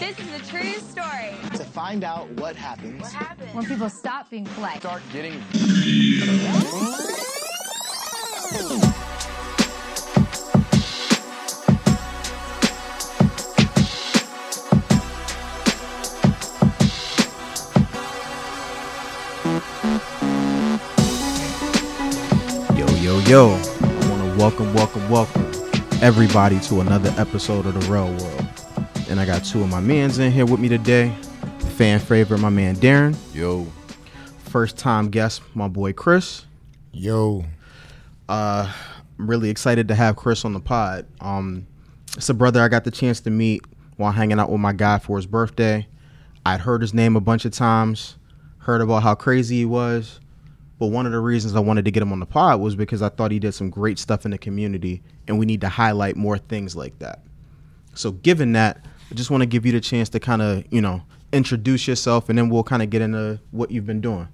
This is a true story. to find out what happens What happened? when people stop being polite. start getting Yo, yo, yo. I want to welcome, welcome, welcome everybody to another episode of The Real World. And I got two of my mans in here with me today. Fan favorite, my man Darren. yo. First time guest, my boy Chris. Yo, I'm really excited to have Chris on the pod. Um, it's a brother I got the chance to meet while hanging out with my guy for his birthday. I'd heard his name a bunch of times, heard about how crazy he was. But one of the reasons I wanted to get him on the pod was because I thought he did some great stuff in the community, and we need to highlight more things like that. So, given that, I just want to give you the chance to kind of, you know, introduce yourself, and then we'll kind of get into what you've been doing.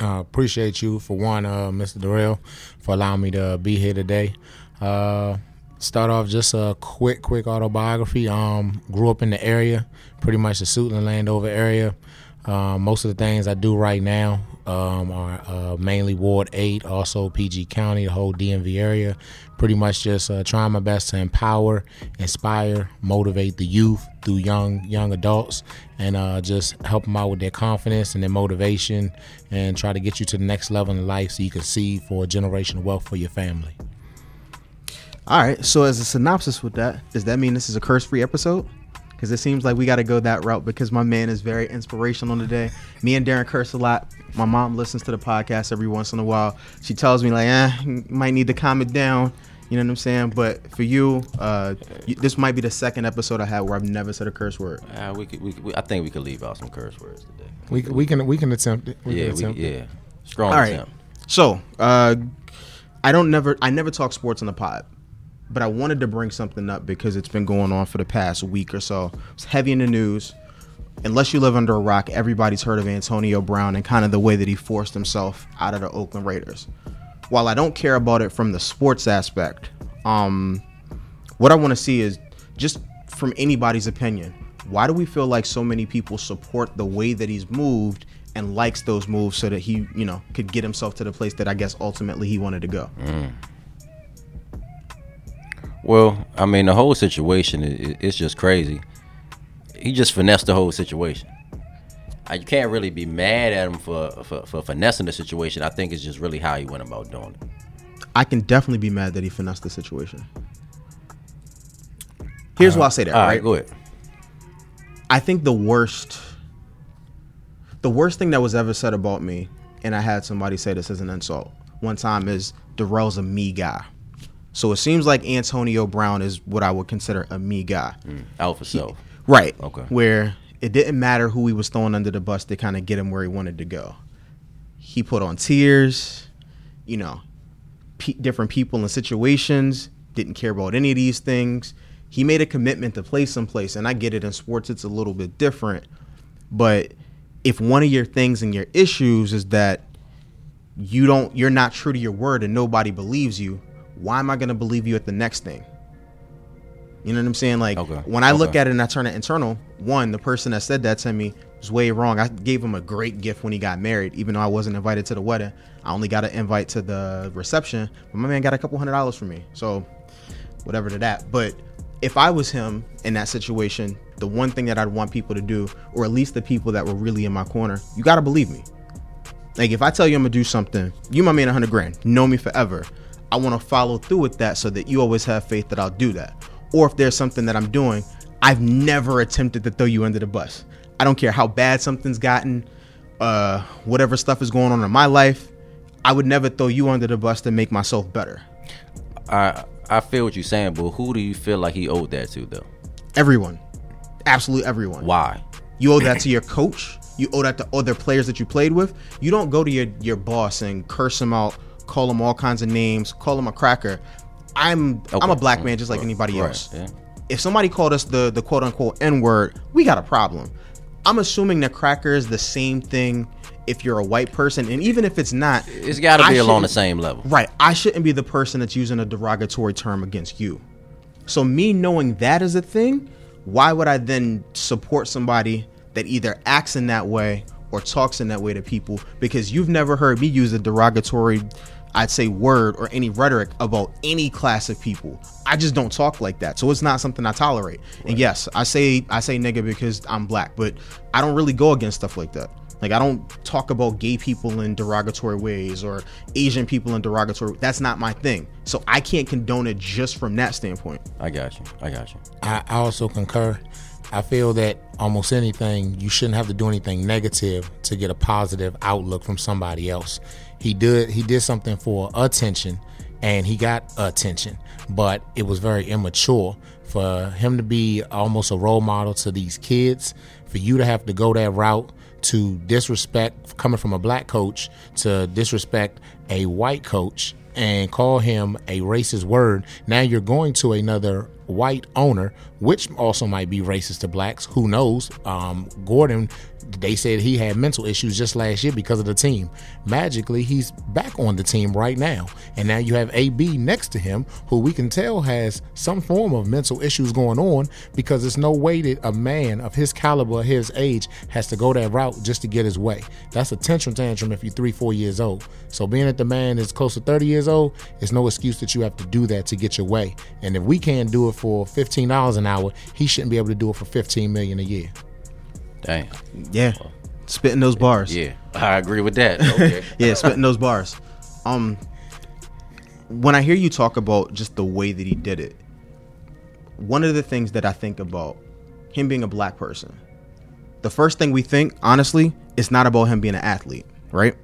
uh, appreciate you for one, uh, Mr. Darrell, for allowing me to be here today. Uh, start off just a quick, quick autobiography. Um, grew up in the area, pretty much the Suitland Landover area. Uh, most of the things I do right now um, are uh, mainly Ward 8, also PG County, the whole DMV area. Pretty much just uh, trying my best to empower, inspire, motivate the youth through young young adults, and uh, just help them out with their confidence and their motivation, and try to get you to the next level in life so you can see for a generational wealth for your family. All right. So, as a synopsis with that, does that mean this is a curse free episode? Because it seems like we got to go that route because my man is very inspirational today. Me and Darren curse a lot. My mom listens to the podcast every once in a while. She tells me, like, eh, might need to calm it down. You know what I'm saying? But for you, uh, you, this might be the second episode I had where I've never said a curse word. Uh, we could, we, we, I think we could leave out some curse words today. We, we can we can attempt it. We yeah, can we, it. yeah. Strong All right. attempt. So, uh, I don't never I never talk sports on the pod, but I wanted to bring something up because it's been going on for the past week or so. It's heavy in the news. Unless you live under a rock, everybody's heard of Antonio Brown and kind of the way that he forced himself out of the Oakland Raiders. While I don't care about it from the sports aspect, um, what I want to see is just from anybody's opinion. Why do we feel like so many people support the way that he's moved and likes those moves so that he, you know, could get himself to the place that I guess ultimately he wanted to go? Well, I mean, the whole situation is it's just crazy. He just finessed the whole situation. Uh, You can't really be mad at him for, for, for finessing the situation. I think it's just really how he went about doing it. I can definitely be mad that he finessed the situation. Here's why I say that, All right? right, go ahead. I think the worst the worst thing that was ever said about me, and I had somebody say this as an insult one time is Darrell's a me guy. So it seems like Antonio Brown is what I would consider a me guy. Alpha for self. Right. Okay. Where it didn't matter who he was throwing under the bus to kind of get him where he wanted to go. He put on tears, you know, pe- different people and situations, didn't care about any of these things. He made a commitment to play someplace, and I get it in sports, it's a little bit different. But if one of your things and your issues is that you don't, you're not true to your word and nobody believes you, why am I going to believe you at the next thing? You know what I'm saying? Like Okay. when I look at it and I turn it internal, one, the person that said that to me was way wrong. I gave him a great gift when he got married, even though I wasn't invited to the wedding. I only got an invite to the reception, but my man got a couple hundred dollars from me. So whatever to that. But if I was him in that situation, the one thing that I'd want people to do, or at least the people that were really in my corner, you gotta believe me. Like if I tell you I'm gonna do something, you my man a hundred grand, know me forever. I want to follow through with that so that you always have faith that I'll do that. Or if there's something that I'm doing, I've never attempted to throw you under the bus. I don't care how bad something's gotten, uh, whatever stuff is going on in my life. I would never throw you under the bus to make myself better. I I feel what you're saying, but who do you feel like he owed that to though? Everyone, absolutely everyone. Why? You owe that to your coach. You owe that to other players that you played with. You don't go to your, your boss and curse him out, call him all kinds of names, call him a cracker. I'm I'm a black man just like anybody Right, else. yeah. If somebody called us the the quote unquote N word, we got a problem. I'm assuming that cracker is the same thing if you're a white person, and even if it's not, It's got to be along the same level. Right. I shouldn't be the person that's using a derogatory term against you. So me knowing that is a thing why would I then support somebody that either acts in that way or talks in that way to people? Because you've never heard me use a derogatory, I'd say, word or any rhetoric about any class of people. I just don't talk like that, so it's not something I tolerate. And yes, I say I say nigga because I'm black, but I don't really go against stuff like that. Like I don't talk about gay people in derogatory ways or Asian people in derogatory. That's not my thing. So I can't condone it just from that standpoint. I got you. I got you. I, I also concur. I feel that almost anything you shouldn't have to do anything negative to get a positive outlook from somebody else. He did he did something for attention and he got attention, but it was very immature for him to be almost a role model to these kids, for you to have to go that route to disrespect coming from a black coach to disrespect a white coach and call him a racist word. Now you're going to another white owner, which also might be racist to blacks. Who knows? Um, Gordon, they said he had mental issues just last year because of the team. Magically, he's back on the team right now. And now you have AB next to him, who we can tell has some form of mental issues going on because there's no way that a man of his caliber, his age, has to go that route just to get his way. That's a tantrum tantrum if you're three, four years old. So being that the man is close to 30 years old, it's no excuse that you have to do that to get your way. And if we can't do it for $15 an hour, he shouldn't be able to do it for 15 million a year. Damn. Yeah, spitting those bars. Yeah, I agree with that. Okay. yeah, spitting those bars. Um, when I hear you talk about just the way that he did it, one of the things that I think about him being a black person, the first thing we think, honestly, it's not about him being an athlete, right?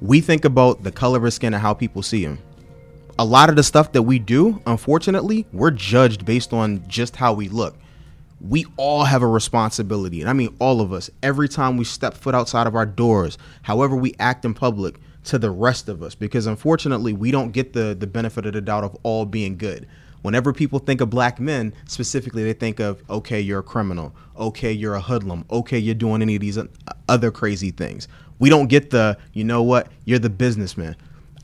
We think about the color of his skin and how people see him. A lot of the stuff that we do, unfortunately, we're judged based on just how we look. We all have a responsibility, and I mean all of us, every time we step foot outside of our doors, however we act in public, to the rest of us, because unfortunately, we don't get the, the benefit of the doubt of all being good. Whenever people think of black men specifically they think of okay you're a criminal. Okay you're a hoodlum. Okay you're doing any of these other crazy things. We don't get the you know what? You're the businessman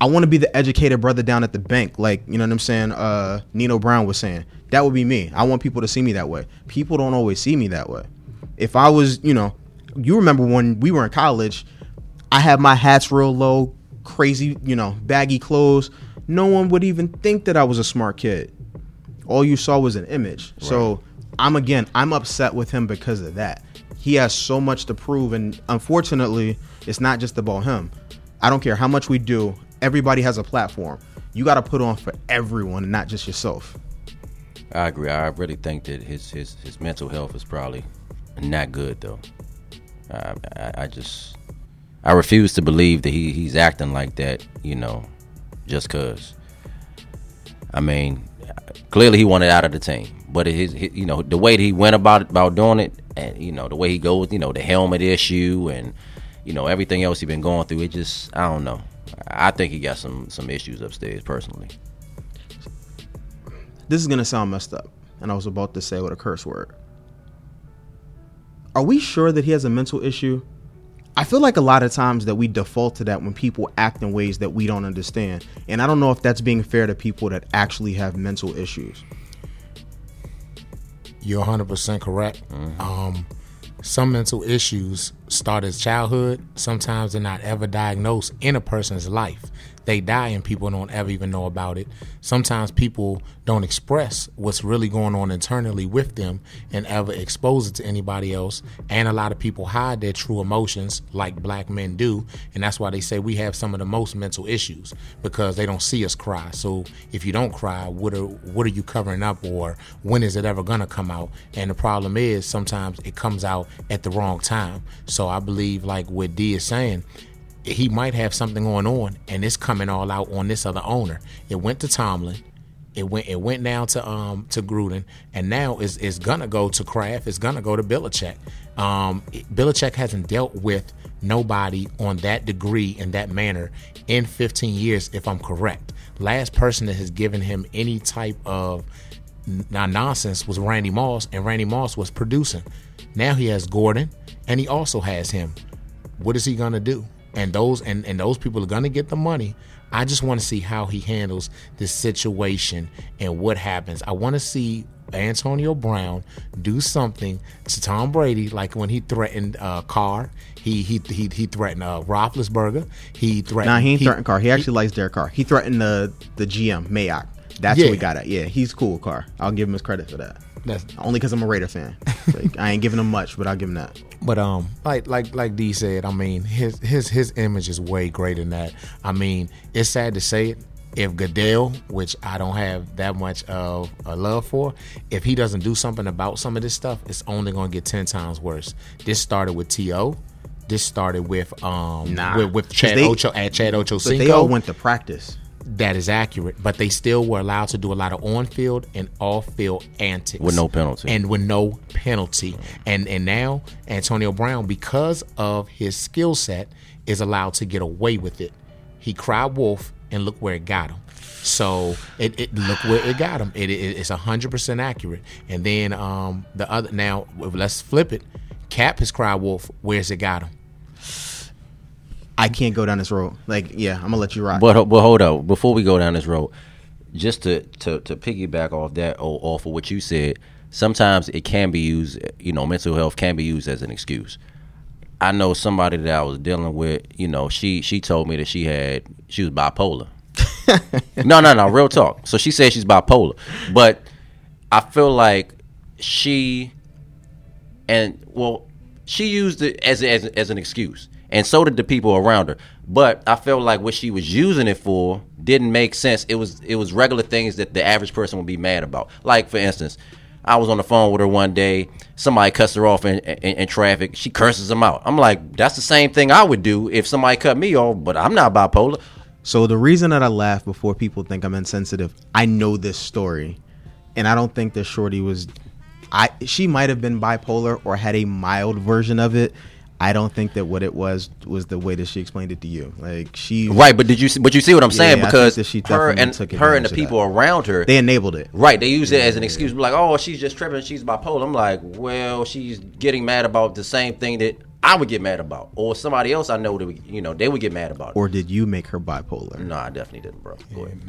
i want to be the educated brother down at the bank like you know what i'm saying uh, nino brown was saying that would be me i want people to see me that way people don't always see me that way if i was you know you remember when we were in college i had my hats real low crazy you know baggy clothes no one would even think that i was a smart kid all you saw was an image. Right. So I'm again, I'm upset with him because of that. He has so much to prove, and unfortunately, it's not just about him. I don't care how much we do. Everybody has a platform. You got to put on for everyone, and not just yourself. I agree. I really think that his his his mental health is probably not good though. I, I, I just I refuse to believe that he he's acting like that. You know, just cause. I mean, clearly he wanted out of the team. But his, his, you know, the way that he went about about doing it, and you know, the way he goes, you know, the helmet issue, and you know, everything else he's been going through. It just, I don't know. I think he got some some issues upstairs personally. This is gonna sound messed up, and I was about to say with a curse word. Are we sure that he has a mental issue? I feel like a lot of times that we default to that when people act in ways that we don't understand. And I don't know if that's being fair to people that actually have mental issues. You're 100% correct. Mm-hmm. Um, some mental issues start as childhood. Sometimes they're not ever diagnosed in a person's life they die and people don't ever even know about it. Sometimes people don't express what's really going on internally with them and ever expose it to anybody else. And a lot of people hide their true emotions like black men do. And that's why they say we have some of the most mental issues because they don't see us cry. So if you don't cry, what are what are you covering up or when is it ever gonna come out? And the problem is sometimes it comes out at the wrong time. So I believe like what D is saying, he might have something going on, and it's coming all out on this other owner. It went to Tomlin. It went it went down to um to Gruden, and now it's, it's gonna go to Kraft. It's gonna go to Belichick. Um, Belichick hasn't dealt with nobody on that degree in that manner in 15 years, if I'm correct. Last person that has given him any type of nonsense was Randy Moss, and Randy Moss was producing. Now he has Gordon, and he also has him. What is he gonna do? And those and, and those people are gonna get the money. I just want to see how he handles this situation and what happens. I want to see Antonio Brown do something to Tom Brady, like when he threatened uh, Carr. He he he he threatened uh, Roethlisberger. He threatened. Nah, he ain't threatened Carr. He actually likes Derek Carr. He threatened the the GM Mayock. That's Yeah. who we got at. Yeah, he's cool, Carr. I'll give him his credit for that. That's- Only because I'm a Raider fan. Like, I ain't giving him much, but I'll give him that. But um, like like like D said, I mean his his his image is way greater than that. I mean, it's sad to say it. If Goodell, which I don't have that much of a love for, if he doesn't do something about some of this stuff, it's only gonna get ten times worse. This started with To. This started with um Nah. with, with Chad they- Ocho at Chad Ocho But they all went to practice. That is accurate, but they still were allowed to do a lot of on-field and off-field antics With no penalty. and with no penalty. And and now Antonio Brown, because of his skill set, is allowed to get away with it. He cried wolf, and look where it got him. So it, it look where it got him. It, it it's hundred percent accurate. And then um the other now let's flip it. Cap has cried wolf. Where's it got him? I can't go down this road. Like, yeah, I'm gonna let you rock. But but hold up, before we go down this road, just to to to piggyback off that or off of what you said, sometimes it can be used. You know, mental health can be used as an excuse. I know somebody that I was dealing with. You know, she she told me that she had she was bipolar. no, no, no, real talk. So she said she's bipolar, but I feel like she and well, she used it as as as an excuse, and so did the people around her. But I felt like what she was using it for didn't make sense. It was it was regular things that the average person would be mad about. Like for instance, I was on the phone with her one day. Somebody cussed her off in, in, in traffic. She curses them out. I'm like, that's the same thing I would do if somebody cut me off. But I'm not bipolar. So the reason that I laugh before people think I'm insensitive, I know this story, and I don't think that Shorty was. I she might have been bipolar or had a mild version of it. I don't think that what it was was the way that she explained it to you. Like she, Right, but did you see, but you see what I'm saying? Yeah, because she her and her and the people that. around her they enabled it. Right, they use it as an excuse, like, "Oh, she's just tripping, she's bipolar." I'm like, "Well, she's getting mad about the same thing that I would get mad about, or somebody else I know that would, you know they would get mad about." It. Or did you make her bipolar? no, I definitely didn't, bro. Go ahead.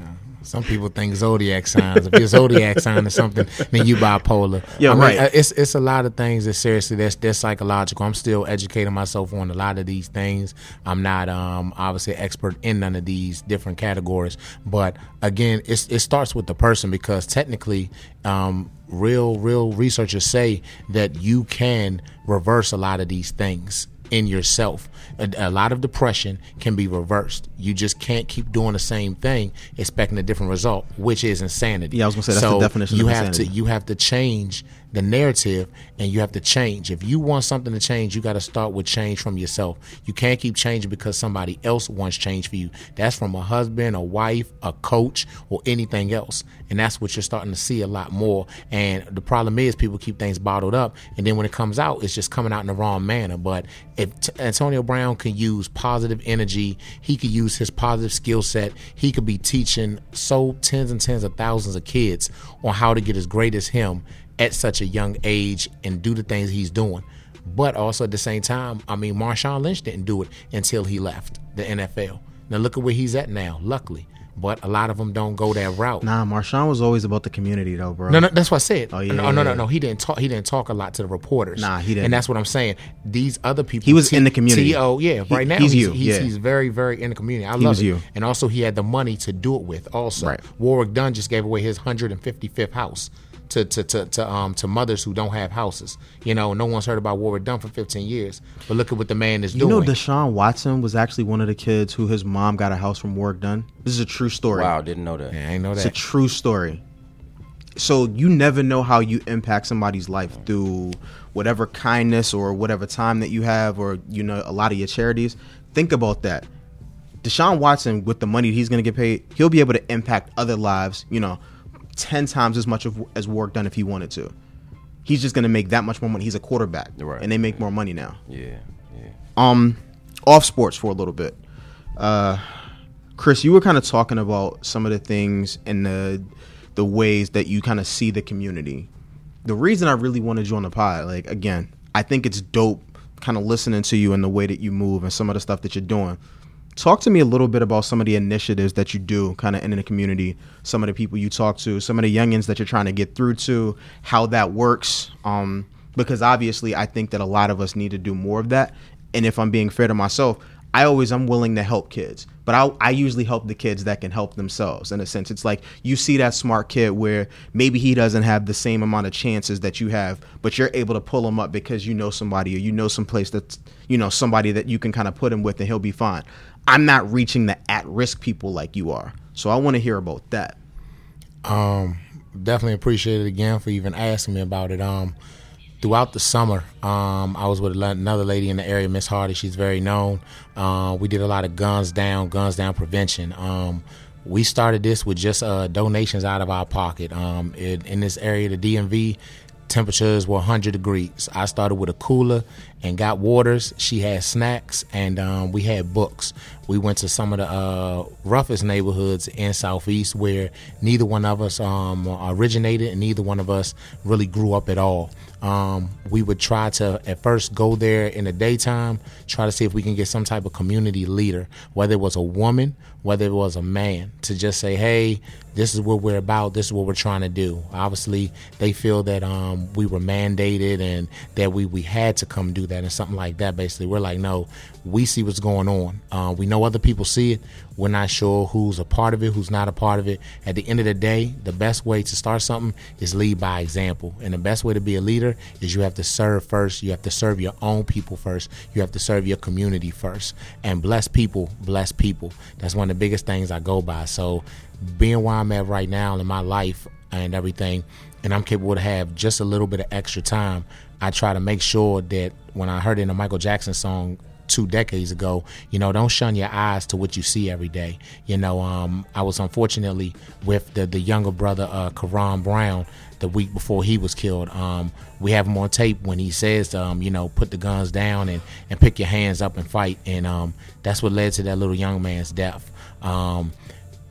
Some people think zodiac signs. If your zodiac sign is something, then you bipolar. Yeah, I mean, right. uh, It's it's a lot of things that seriously that's that's psychological. I'm still educating myself on a lot of these things. I'm not um obviously expert in none of these different categories, but again, it's it starts with the person because technically, um, real real researchers say that you can reverse a lot of these things in yourself. A, a lot of depression can be reversed. You just can't keep doing the same thing expecting a different result, which is insanity. Yeah, I was gonna say, that's the so definition You of have insanity. to you have to change the narrative and you have to change. If you want something to change, you got to start with change from yourself. You can't keep changing because somebody else wants change for you. That's from a husband, a wife, a coach, or anything else. And that's what you're starting to see a lot more. And the problem is people keep things bottled up and then when it comes out, it's just coming out in the wrong manner. But if T- Antonio Brown can use positive energy, he could use his positive skill set. He could be teaching so tens and tens of thousands of kids on how to get as great as him at such a young age and do the things he's doing. But also at the same time, I mean, Marshawn Lynch didn't do it until he left the NFL. Now look at where he's at now, luckily. But a lot of them don't go that route. Nah, Marshawn was always about the community though, bro. No, no, that's what I said. Oh, yeah, no, no, no, no. He didn't talk. He didn't talk a lot to the reporters. Nah, he didn't. And that's what I'm saying. These other people. He was in the community. To, yeah, He- right now he's he's you, He's, yeah. he's very, very in the community. I He love it. you. And also, he had the money to do it with. Also, Right. Warwick Dunn just gave away his 155th house. To, to, to, to um to mothers who don't have houses, you know, no one's heard about Warrick Dunn for 15 years. But look at what the man is You doing. You know, Deshaun Watson was actually one of the kids who his mom got a house from Warrick Dunn. This is a true story. Wow, didn't know that. yeah, I ain't know that. It's a true story. So you never know how you impact somebody's life through whatever kindness or whatever time that you have, or you know, a lot of your charities. Think about that. Deshaun Watson, with the money he's going to get paid, he'll be able to impact other lives. You know, ten times as much of, as Warrick Dunn if he wanted to. He's just going to make that much more money. He's a quarterback, Right. and they make more money now. Yeah, yeah. um off sports for a little bit uh chris you were kind of talking about some of the things and the the ways that you kind of see the community the reason i really wanted you on the pod like again i think it's dope kind of listening to you and the way that you move and some of the stuff that you're doing. Talk to me a little bit about some of the initiatives that you do kind of in the community, some of the people you talk to, some of the youngins that you're trying to get through to, how that works. Um, because obviously, I think that a lot of us need to do more of that. And if I'm being fair to myself, I always I'm willing to help kids, but I I usually help the kids that can help themselves. In a sense, it's like you see that smart kid where maybe he doesn't have the same amount of chances that you have, but you're able to pull him up because you know somebody or you know some place that's you know somebody that you can kind of put him with and he'll be fine. I'm not reaching the at risk people like you are, so I want to hear about that. Um, definitely appreciate it again for even asking me about it. Um, throughout the summer, um, I was with another lady in the area, Miss Hardy. She's very known. Uh, we did a lot of guns down, guns down prevention. Um, we started this with just uh, donations out of our pocket. Um, in, in, this area, the DMV, temperatures were 100 degrees. I started with a cooler and got waters. She had snacks, and um, we had books. We went to some of the uh, roughest neighborhoods in Southeast where neither one of us um, originated and neither one of us really grew up at all. Um, we would try to at first go there in the daytime, try to see if we can get some type of community leader, whether it was a woman, whether it was a man, to just say, "Hey, this is what we're about. This is what we're trying to do." Obviously, they feel that um, we were mandated and that we we had to come do that and something like that. Basically, we're like, "No, we see what's going on. Uh, we know other people see it. We're not sure who's a part of it, who's not a part of it. At the end of the day, the best way to start something is lead by example. And the best way to be a leader is you have to serve first. You have to serve your own people first. You have to serve your community first. And bless people, bless people. That's one of the biggest things I go by. So being where I'm at right now in my life and everything, and I'm capable to have just a little bit of extra time, I try to make sure that when I heard in a Michael Jackson song, two decades ago. You know, don't shun your eyes to what you see every day. You know, um, I was unfortunately with the the younger brother, uh, Karan Brown, the week before he was killed. Um, we have him on tape when he says, um, you know, put the guns down and, and pick your hands up and fight. And um, that's what led to that little young man's death. Um,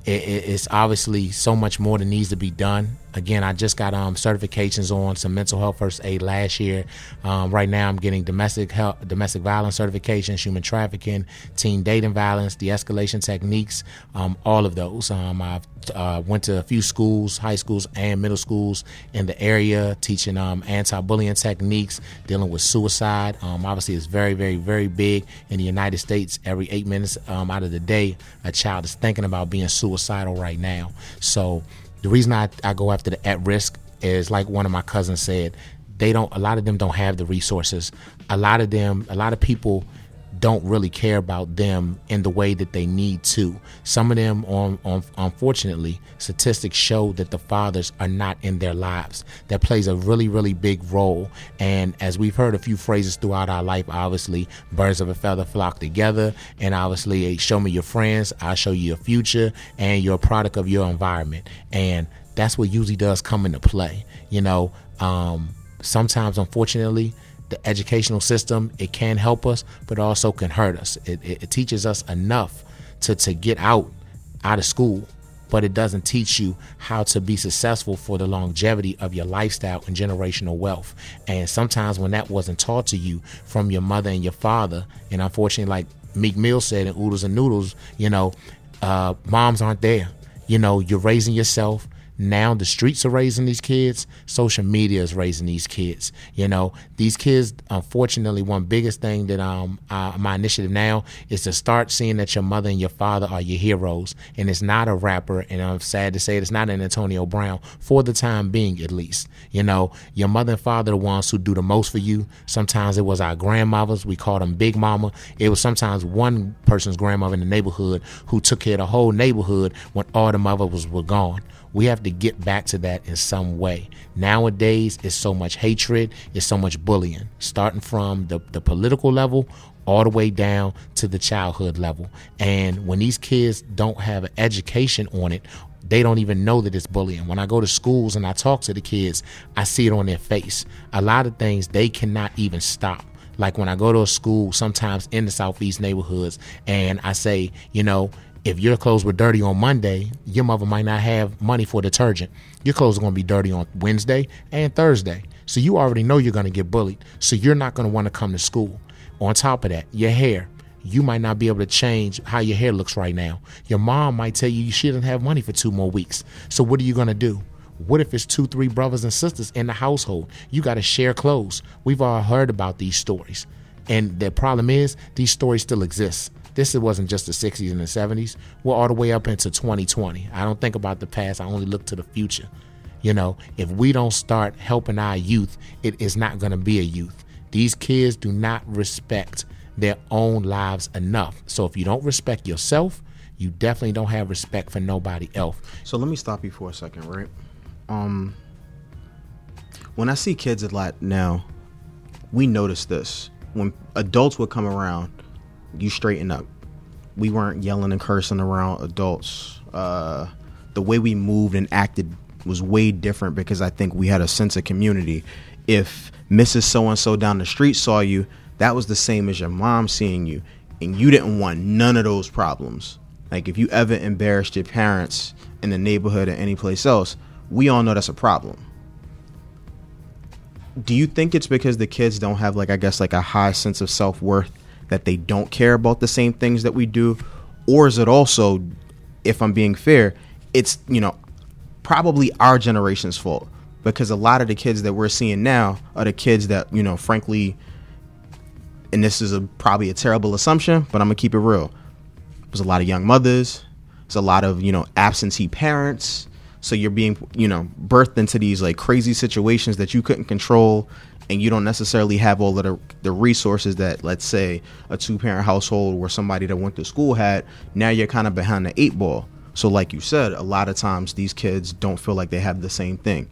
it, it's obviously so much more that needs to be done. Again, I just got um, certifications on some mental health first aid last year. Um, right now, I'm getting domestic domestic violence certifications, human trafficking, teen dating violence, de-escalation techniques, um, all of those. Um, I've uh, went to a few schools, high schools and middle schools in the area, teaching um, anti-bullying techniques, dealing with suicide. Um, obviously, it's very, very, very big in the United States. Every eight minutes out of the day, a child is thinking about being suicidal right now. So the reason I, I go after the at risk is like one of my cousins said, they don't a lot of them don't have the resources. A lot of them a lot of people don't really care about them in the way that they need to. Some of them, on, on, unfortunately, statistics show that the fathers are not in their lives. That plays a really, really big role. And as we've heard a few phrases throughout our life, obviously, birds of a feather flock together. And obviously, show me your friends, I'll show you your future, and you're a product of your environment. And that's what usually does come into play. You know, um, sometimes, unfortunately, the educational system it can help us but also can hurt us. It, it, it, teaches us enough to, to get out out of school but it doesn't teach you how to be successful for the longevity of your lifestyle and generational wealth. And sometimes when that wasn't taught to you from your mother and your father and unfortunately like meek mill said in oodles and noodles you know uh, moms aren't there. You know you're raising yourself now the streets are raising these kids social media is raising these kids you know. These kids unfortunately one biggest thing that um uh, my initiative now is to start seeing that your mother and your father are your heroes. And it's not a rapper and i'm sad to say it, it's not an antonio brown for the time being at least you know. Your mother and father are the ones who do the most for you. Sometimes it was our grandmothers we called them big mama. It was sometimes one person's grandmother in the neighborhood who took care of the whole neighborhood when all the mothers were gone we have to get back to that in some way. Nowadays, it's so much hatred, it's so much bullying, starting from the, the political level all the way down to the childhood level. And when these kids don't have an education on it, they don't even know that it's bullying. When I go to schools and I talk to the kids, I see it on their face. A lot of things they cannot even stop. Like when I go to a school, sometimes in the southeast neighborhoods, and I say, you know, if your clothes were dirty on Monday, your mother might not have money for detergent. Your clothes are going to be dirty on Wednesday and Thursday. So you already know you're going to get bullied. So you're not going to want to come to school. On top of that, your hair. You might not be able to change how your hair looks right now. Your mom might tell you she doesn't have money for two more weeks. So what are you gonna do? What if it's two, three brothers and sisters in the household? You got to share clothes. We've all heard about these stories. And the problem is, these stories still exist. This wasn't just the 60s and the 70s. We're all the way up into 2020. I don't think about the past, I only look to the future. You know, if we don't start helping our youth, it is not going to be a youth. These kids do not respect their own lives enough. So if you don't respect yourself, you definitely don't have respect for nobody else. So let me stop you for a second, right? Um, when I see kids a lot now, we notice this. When adults would come around, you straighten up. We weren't yelling and cursing around adults. Uh, the way we moved and acted was way different because I think we had a sense of community. If Mrs. So and so down the street saw you, that was the same as your mom seeing you, and you didn't want none of those problems. Like if you ever embarrassed your parents in the neighborhood or any place else, we all know that's a problem. Do you think it's because the kids don't have like I guess like a high sense of self-worth that they don't care about the same things that we do or is it also if I'm being fair, it's, you know, probably our generation's fault? Because a lot of the kids that we're seeing now are the kids that, you know, frankly and this is a probably a terrible assumption, but I'm going to keep it real. There's a lot of young mothers, there's a lot of, you know, absentee parents, so you're being, you know, birthed into these like crazy situations that you couldn't control and you don't necessarily have all of the, the resources that let's say a two parent household where somebody that went to school had. Now you're kind of behind the eight ball. So like you said, a lot of times these kids don't feel like they have the same thing.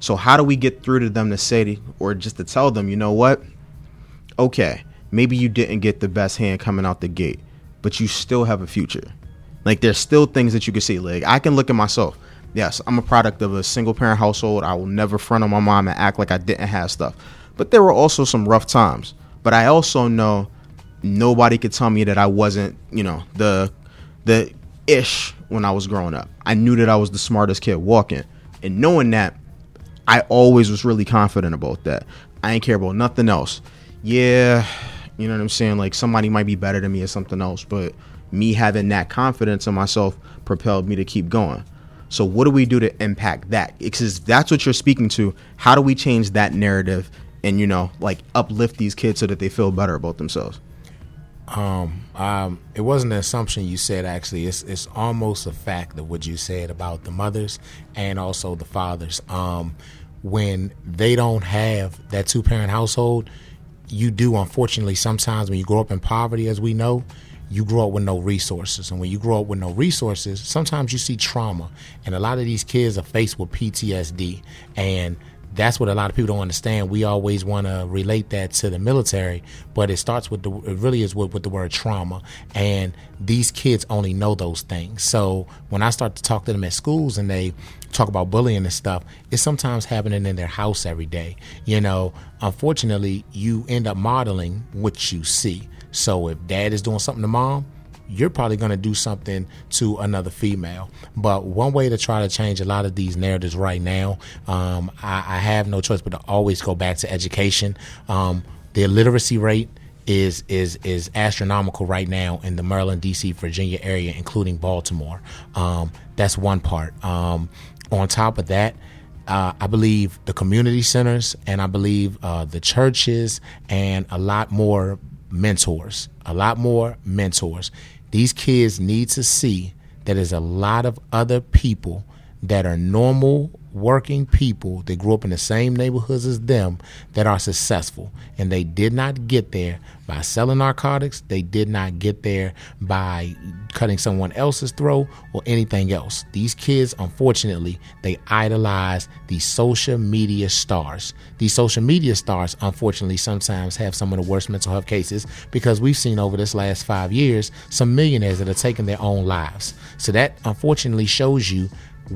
So how do we get through to them to say or just to tell them, you know what? Okay, maybe you didn't get the best hand coming out the gate, but you still have a future. Like there's still things that you can see. Like I can look at myself yes, I'm a product of a single parent household. I will never front on my mom and act like I didn't have stuff. But there were also some rough times. But I also know nobody could tell me that I wasn't, you know, the the ish when I was growing up. I knew that I was the smartest kid walking. And knowing that, I always was really confident about that. I ain't care about nothing else. Yeah, you know what I'm saying? Like somebody might be better than me or something else, but me having that confidence in myself propelled me to keep going. So what do we do to impact that? Because that's what you're speaking to. How do we change that narrative and you know like uplift these kids so that they feel better about themselves? Um, um, it wasn't an assumption you said. Actually, it's it's almost a fact of what you said about the mothers and also the fathers. Um, when they don't have that two parent household, you do unfortunately sometimes when you grow up in poverty, as we know, you grow up with no resources. And when you grow up with no resources, sometimes you see trauma. And a lot of these kids are faced with PTSD. And that's what a lot of people don't understand. We always want to relate that to the military, but it starts with the, it really is with, with the word trauma. And these kids only know those things. So when I start to talk to them at schools and they talk about bullying and stuff, it's sometimes happening in their house every day. You know, unfortunately, you end up modeling what you see. So if dad is doing something to mom, you're probably going to do something to another female. But one way to try to change a lot of these narratives right now, um, I, I, have no choice but to always go back to education. Um, the illiteracy rate is is is astronomical right now in the Maryland, D.C., Virginia area, including Baltimore. Um, that's one part. Um, on top of that. Uh, I believe the community centers and I believe uh, the churches and a lot more mentors, a lot more mentors. These kids need to see that there's a lot of other people that are normal working people that grew up in the same neighborhoods as them that are successful. And they did not get there by selling narcotics. They did not get there by cutting someone else's throat or anything else. These kids, unfortunately, they idolize these social media stars. These social media stars, unfortunately, sometimes have some of the worst mental health cases because we've seen over this last five years some millionaires that are taking their own lives. So that unfortunately shows you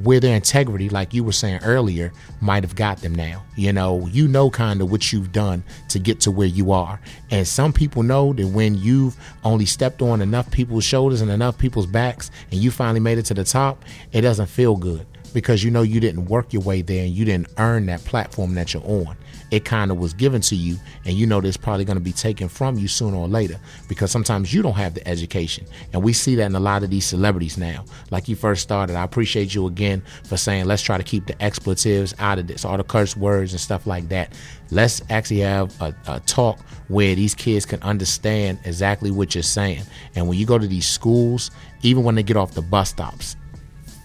where their integrity, like you were saying earlier, might have got them now. You know, you know kind of what you've done to get to where you are. And some people know that when you've only stepped on enough people's shoulders and enough people's backs and you finally made it to the top, it doesn't feel good. because you know you didn't work your way there and you didn't earn that platform that you're on. It kind of was given to you, and you know it's probably going to be taken from you sooner or later because sometimes you don't have the education. And we see that in a lot of these celebrities now. Like you first started, I appreciate you again for saying let's try to keep the expletives out of this, all the curse words and stuff like that. Let's actually have a, a talk where these kids can understand exactly what you're saying. And when you go to these schools, even when they get off the bus stops,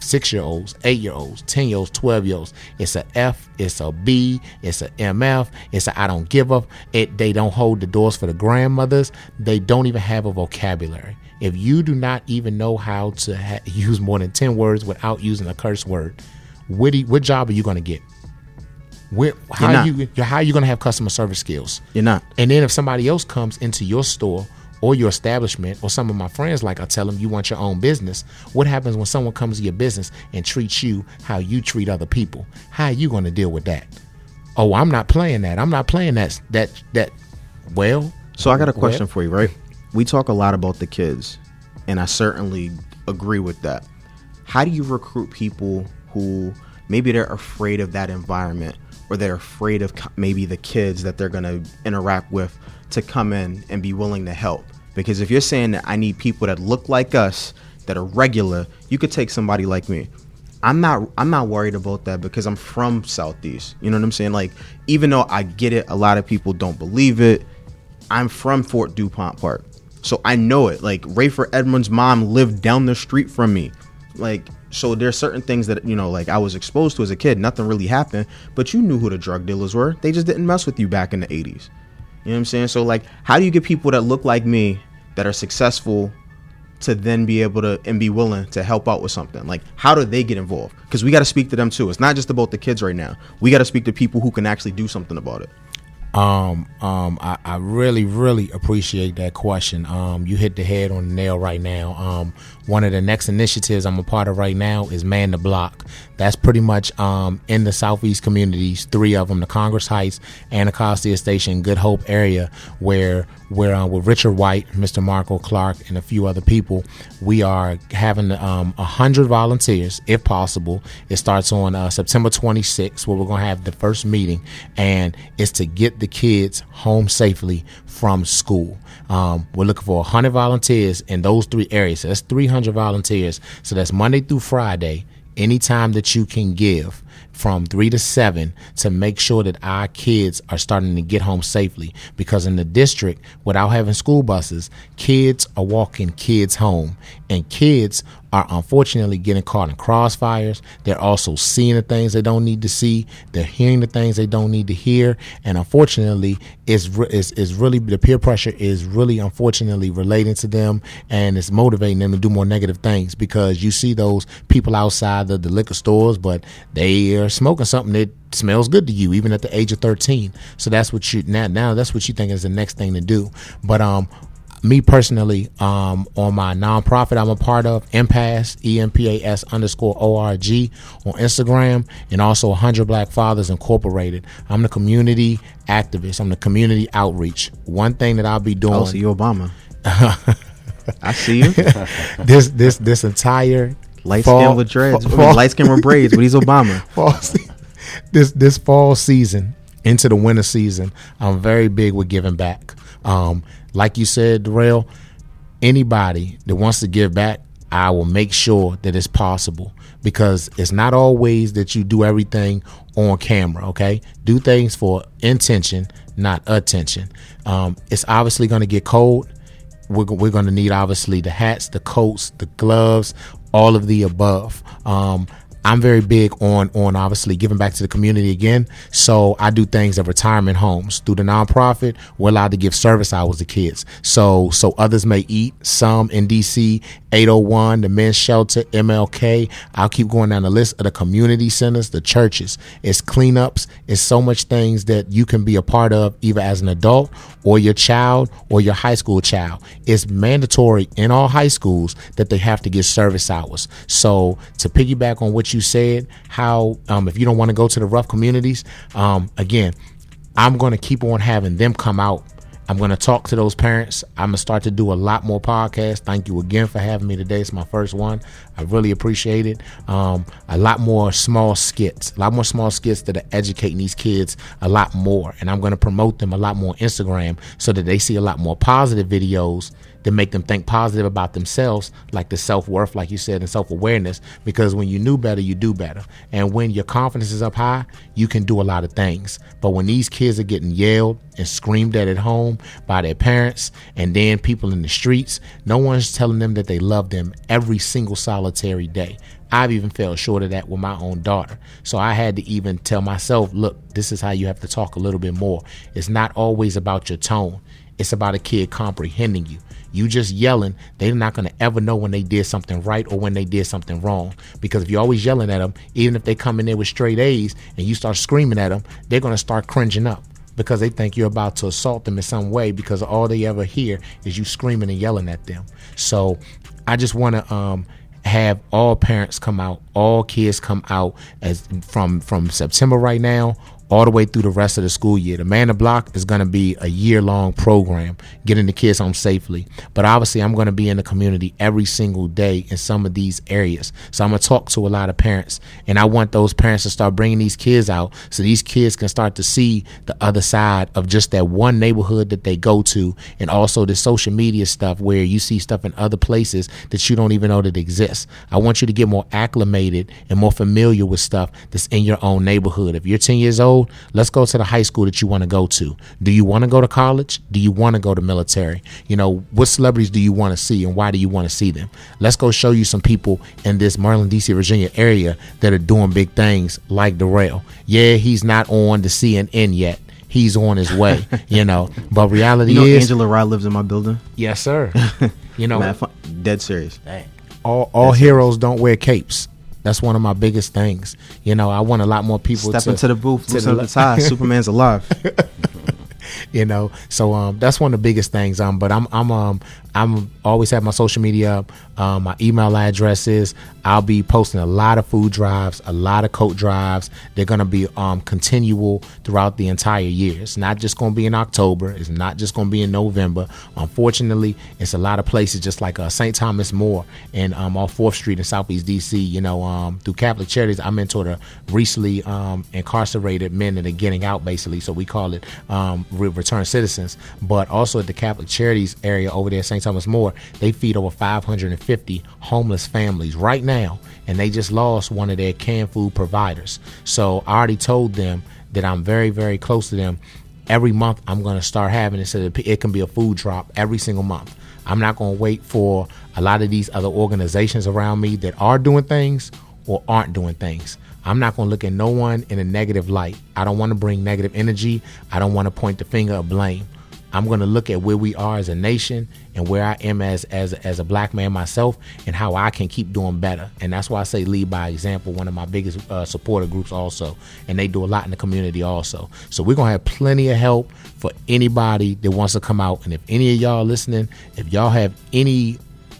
six year olds, eight year olds, 10 year olds, 12 year olds. It's a F, it's a B, it's a MF, it's a I don't give up. It, they don't hold the doors for the grandmothers. They don't even have a vocabulary. If you do not even know how to ha- use more than 10 words without using a curse word, what, do you- what job are you going to get? Where, how you how are you going to have customer service skills? You're not. And then if somebody else comes into your store or your establishment, or some of my friends, like I tell them, you want your own business. What happens when someone comes to your business and treats you how you treat other people? How are you going to deal with that? Oh, I'm not playing that. I'm not playing that. That that. Well, So I got a Well- question for you, right? We talk a lot about the kids, and I certainly agree with that. How do you recruit people who maybe they're afraid of that environment or they're afraid of maybe the kids that they're going to interact with to come in and be willing to help? Because if you're saying that I need people that look like us, that are regular, you could take somebody like me. I'm not I'm not worried about that because I'm from Southeast. You know what I'm saying? Like even though I get it, a lot of people don't believe it. I'm from Fort DuPont Park. So I know it. Like Rayful Edmond's mom lived down the street from me. Like so there's certain things that you know like I was exposed to as a kid. Nothing really happened, but you knew who the drug dealers were. They just didn't mess with you back in the 80s. You know what I'm saying? So like how do you get people that look like me that are successful to then be able to and be willing to help out with something? Like how do they get involved? Because we got to speak to them too. It's not just about the kids right now. We got to speak to people who can actually do something about it Um, um, I, I really, really appreciate that question. Um, you hit the head on the nail right now. Um, one of the next initiatives I'm a part of right now is Man the Block. That's pretty much um, in the southeast communities, three of them, the Congress Heights, Anacostia Station, Good Hope area, where where uh, with Richard White, Mr. Marco Clark, and a few other people, we are having um, 100 volunteers, if possible. It starts on uh, September 26th, where we're going to have the first meeting, and it's to get the kids home safely from school. Um, we're looking for 100 volunteers in those three areas. So that's 300 volunteers. So that's Monday through Friday, anytime that you can give from three to seven to make sure that our kids are starting to get home safely. Because in the district, without having school buses, kids are walking kids home, and kids are unfortunately getting caught in crossfires. They're also seeing the things they don't need to see. They're hearing the things they don't need to hear, and unfortunately, it's re- is is really the peer pressure is really unfortunately relating to them, and it's motivating them to do more negative things because you see those people outside the, the liquor stores, but they are smoking something that smells good to you even at the age of 13 so that's what you now now that's what you think is the next thing to do but um me personally, um, on my nonprofit I'm a part of, Empas, E M P A S underscore O R G on Instagram, and also 100 Black Fathers Incorporated. I'm the community activist. I'm the community outreach. One thing that I'll be doing oh so you obama i see you this this this entire light fall- skin with dreads fa- I mean, light skin with braids but he's obama fall this this fall season into the winter season, I'm very big with giving back. Um, like you said, Darrell, anybody that wants to give back, I will make sure that it's possible because it's not always that you do everything on camera. Okay, do things for intention, not attention. Um, it's obviously going to get cold we're, we're going to need obviously the hats, the coats, the gloves, all of the above. Um, I'm very big on on obviously giving back to the community again. So I do things at retirement homes through the nonprofit. We're allowed to give service hours to kids. So so others may eat. Some in DC, 801, the men's shelter, MLK. I'll keep going down the list of the community centers, the churches. It's cleanups. It's so much things that you can be a part of either as an adult or your child or your high school child. It's mandatory in all high schools that they have to get service hours. So to piggyback on what you said, how um, if you don't want to go to the rough communities, um, again, I'm going to keep on having them come out I'm going to talk to those parents. I'm going to start to do a lot more podcasts. Thank you again for having me today. It's my first one. I really appreciate it. Um, a lot more small skits, a lot more small skits that are educating these kids a lot more. And I'm going to promote them a lot more on Instagram so that they see a lot more positive videos that make them think positive about themselves, like the self worth, like you said, and self awareness. Because when you knew better, you do better. And when your confidence is up high, you can do a lot of things. But when these kids are getting yelled and screamed at at home by their parents and then people in the streets, no one's telling them that they love them every single solitary day. I've even fell short of that with my own daughter. So I had to even tell myself, look, this is how you have to talk a little bit more. It's not always about your tone. It's about a kid comprehending you. You just yelling, they're not going to ever know when they did something right or when they did something wrong. Because if you're always yelling at them, even if they come in there with straight A's and you start screaming at them, they're going to start cringing up because they think you're about to assault them in some way because all they ever hear is you screaming and yelling at them. So I just want to um, have all parents come out, all kids come out as from from September right now all the way through the rest of the school year. The Man the Block is going to be a year long program, getting the kids home safely. But obviously, I'm going to be in the community every single day in some of these areas. So I'm going to talk to a lot of parents, and I want those parents to start bringing these kids out so these kids can start to see the other side of just that one neighborhood that they go to, and also the social media stuff where you see stuff in other places that you don't even know that exists. I want you to get more acclimated and more familiar with stuff that's in your own neighborhood. If you're 10 years old, let's go to the high school that you want to go to. Do you want to go to college? Do you want to go to military? You know, what celebrities do you want to see and why do you want to see them? Let's go show you some people in this Maryland, DC, Virginia area that are doing big things like Darrell. Yeah, he's not on the CNN yet he's on his way, you know. But reality You know, is, Angela Rye lives in my building. yes, sir. You know, Man, dead serious. Dang. all all heroes don't wear capes. That's one of my biggest things. You know, I want a lot more people Step to into the booth, to the the tie. Superman's alive. you know so um that's one of the biggest things um but i'm i'm um i'm always have my social media up um, my email address is i'll be posting a lot of food drives a lot of coat drives. They're going to be um continual throughout the entire year. It's not just going to be in october. It's not just going to be in november. Unfortunately it's a lot of places just like uh, st thomas more and um off fourth street in southeast dc you know um through catholic charities. I mentor the recently um incarcerated men that are getting out basically. So we call it um return citizens. But also at the catholic charities area over there at st thomas more they feed over 550 homeless families right now and they just lost one of their canned food providers so i already told them that i'm very very close to them every month i'm going to start having it so that it can be a food drop every single month i'm not going to wait for a lot of these other organizations around me that are doing things or aren't doing things I'm not going to look at no one in a negative light. I don't want to bring negative energy. I don't want to point the finger of blame. I'm going to look at where we are as a nation and where I am as as as a black man myself and how I can keep doing better. And that's why I say lead by example. One of my biggest uh, supporter groups also, and they do a lot in the community also. So we're gonna have plenty of help for anybody that wants to come out. And if any of y'all listening, if y'all have any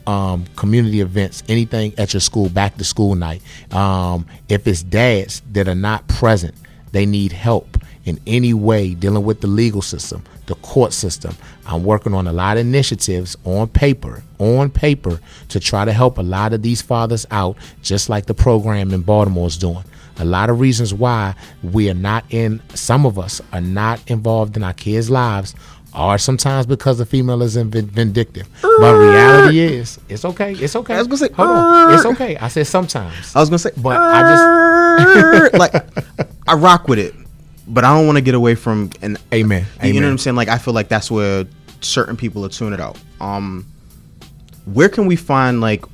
um, community events, anything at your school, back to school night. Um, if it's dads that are not present, they need help in any way dealing with the legal system, the court system. I'm working on a lot of initiatives on paper, on paper, to try to help a lot of these fathers out, just like the program in Baltimore is doing. A lot of reasons why we are not in, some of us are not involved in our kids' lives are sometimes because the female is vindictive. But reality is, it's okay. It's okay. I was gonna say, hold on. It's okay. I said sometimes. I was gonna say, But I just like I rock with it, but I don't want to get away from and Amen. You know what I'm saying? Like I feel like that's where certain people are tuning it out. Um, where can we find like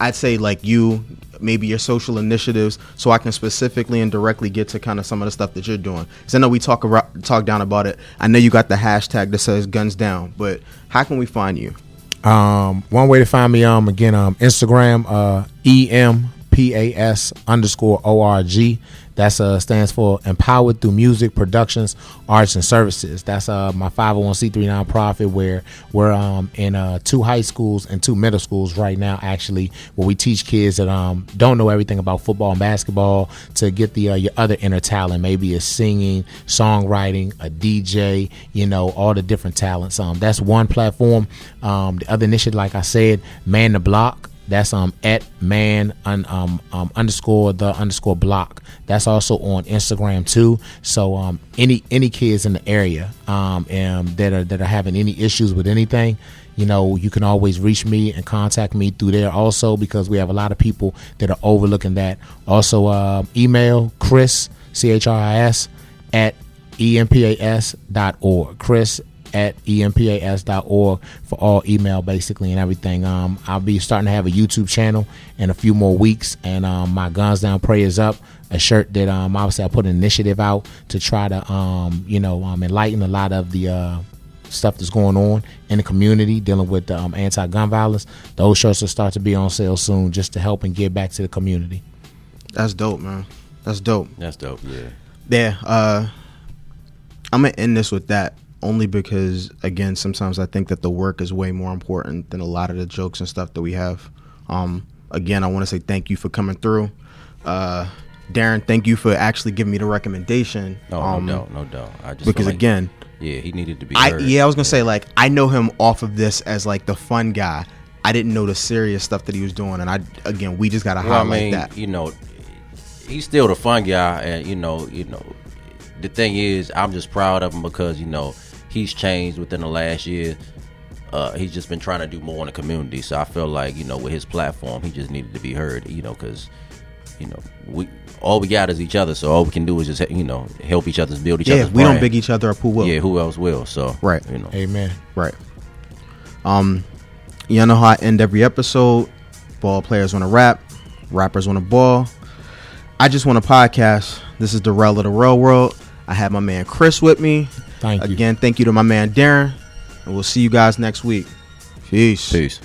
I'd say like you maybe your social initiatives so I can specifically and directly get to kind of some of the stuff that you're doing. Cuz I know we talk about, talk down about it. I know you got the hashtag that says guns down, but how can we find you? Um, one way to find me, um, again, um, Instagram, uh, empas underscore org. That's uh stands for Empowered Through Music Productions, Arts and Services. That's uh my 501c3 nonprofit where we're um in uh two high schools and two middle schools right now actually where we teach kids that um don't know everything about football and basketball to get the uh, your other inner talent. Maybe it's singing, songwriting, a DJ, you know, all the different talents. Um that's one platform. Um the other initiative, like I said, Man the Block. That's um at man un, um, um underscore the underscore block. That's also on Instagram too. So um any any kids in the area um and that are that are having any issues with anything, you know, you can always reach me and contact me through there also because we have a lot of people that are overlooking that. Also uh, email Chris C H R I S at empas.org. Chris at empas.org for all email basically and everything. Um, I'll be starting to have a YouTube channel in a few more weeks, and um, my Guns Down Prayers Up, a shirt that um, obviously I put an initiative out to try to um, you know um, enlighten a lot of the. Uh, Stuff that's going on in the community dealing with um, anti-gun violence. Those shirts will start to be on sale soon, just to help and give back to the community. That's dope, man. That's dope. That's dope. Yeah. Yeah. Uh, I'm gonna end this with that only because again, sometimes I think that the work is way more important than a lot of the jokes and stuff that we have. Um, again, I want to say thank you for coming through. Uh, Darren, thank you for actually giving me the recommendation. No, um, no doubt, no doubt. I just Because like, again, yeah, he needed to be. I yeah, I was gonna say like I know him off of this as like the fun guy. I didn't know the serious stuff that he was doing, and I again we just gotta Well, I highlight mean, that. you know, he's still the fun guy, and you know, you know, the thing is, I'm just proud of him because you know he's changed within the last year. Uh, he's just been trying to do more in the community, so I feel like you know with his platform, he just needed to be heard. You know, because you know we all we got is each other, so all we can do is just you know help each other, build each other. Yeah, other's if we don't brand. big each other up, who will? Yeah, who else will? So Right. you know. Amen. Right. Um, y'all know how I end every episode. Ball players want to rap, rappers want to ball. I just want a podcast. This is Darrell of the Real World. I have my man Chris with me. Thank you. Again, thank you to my man Darren, and we'll see you guys next week. Peace. Peace.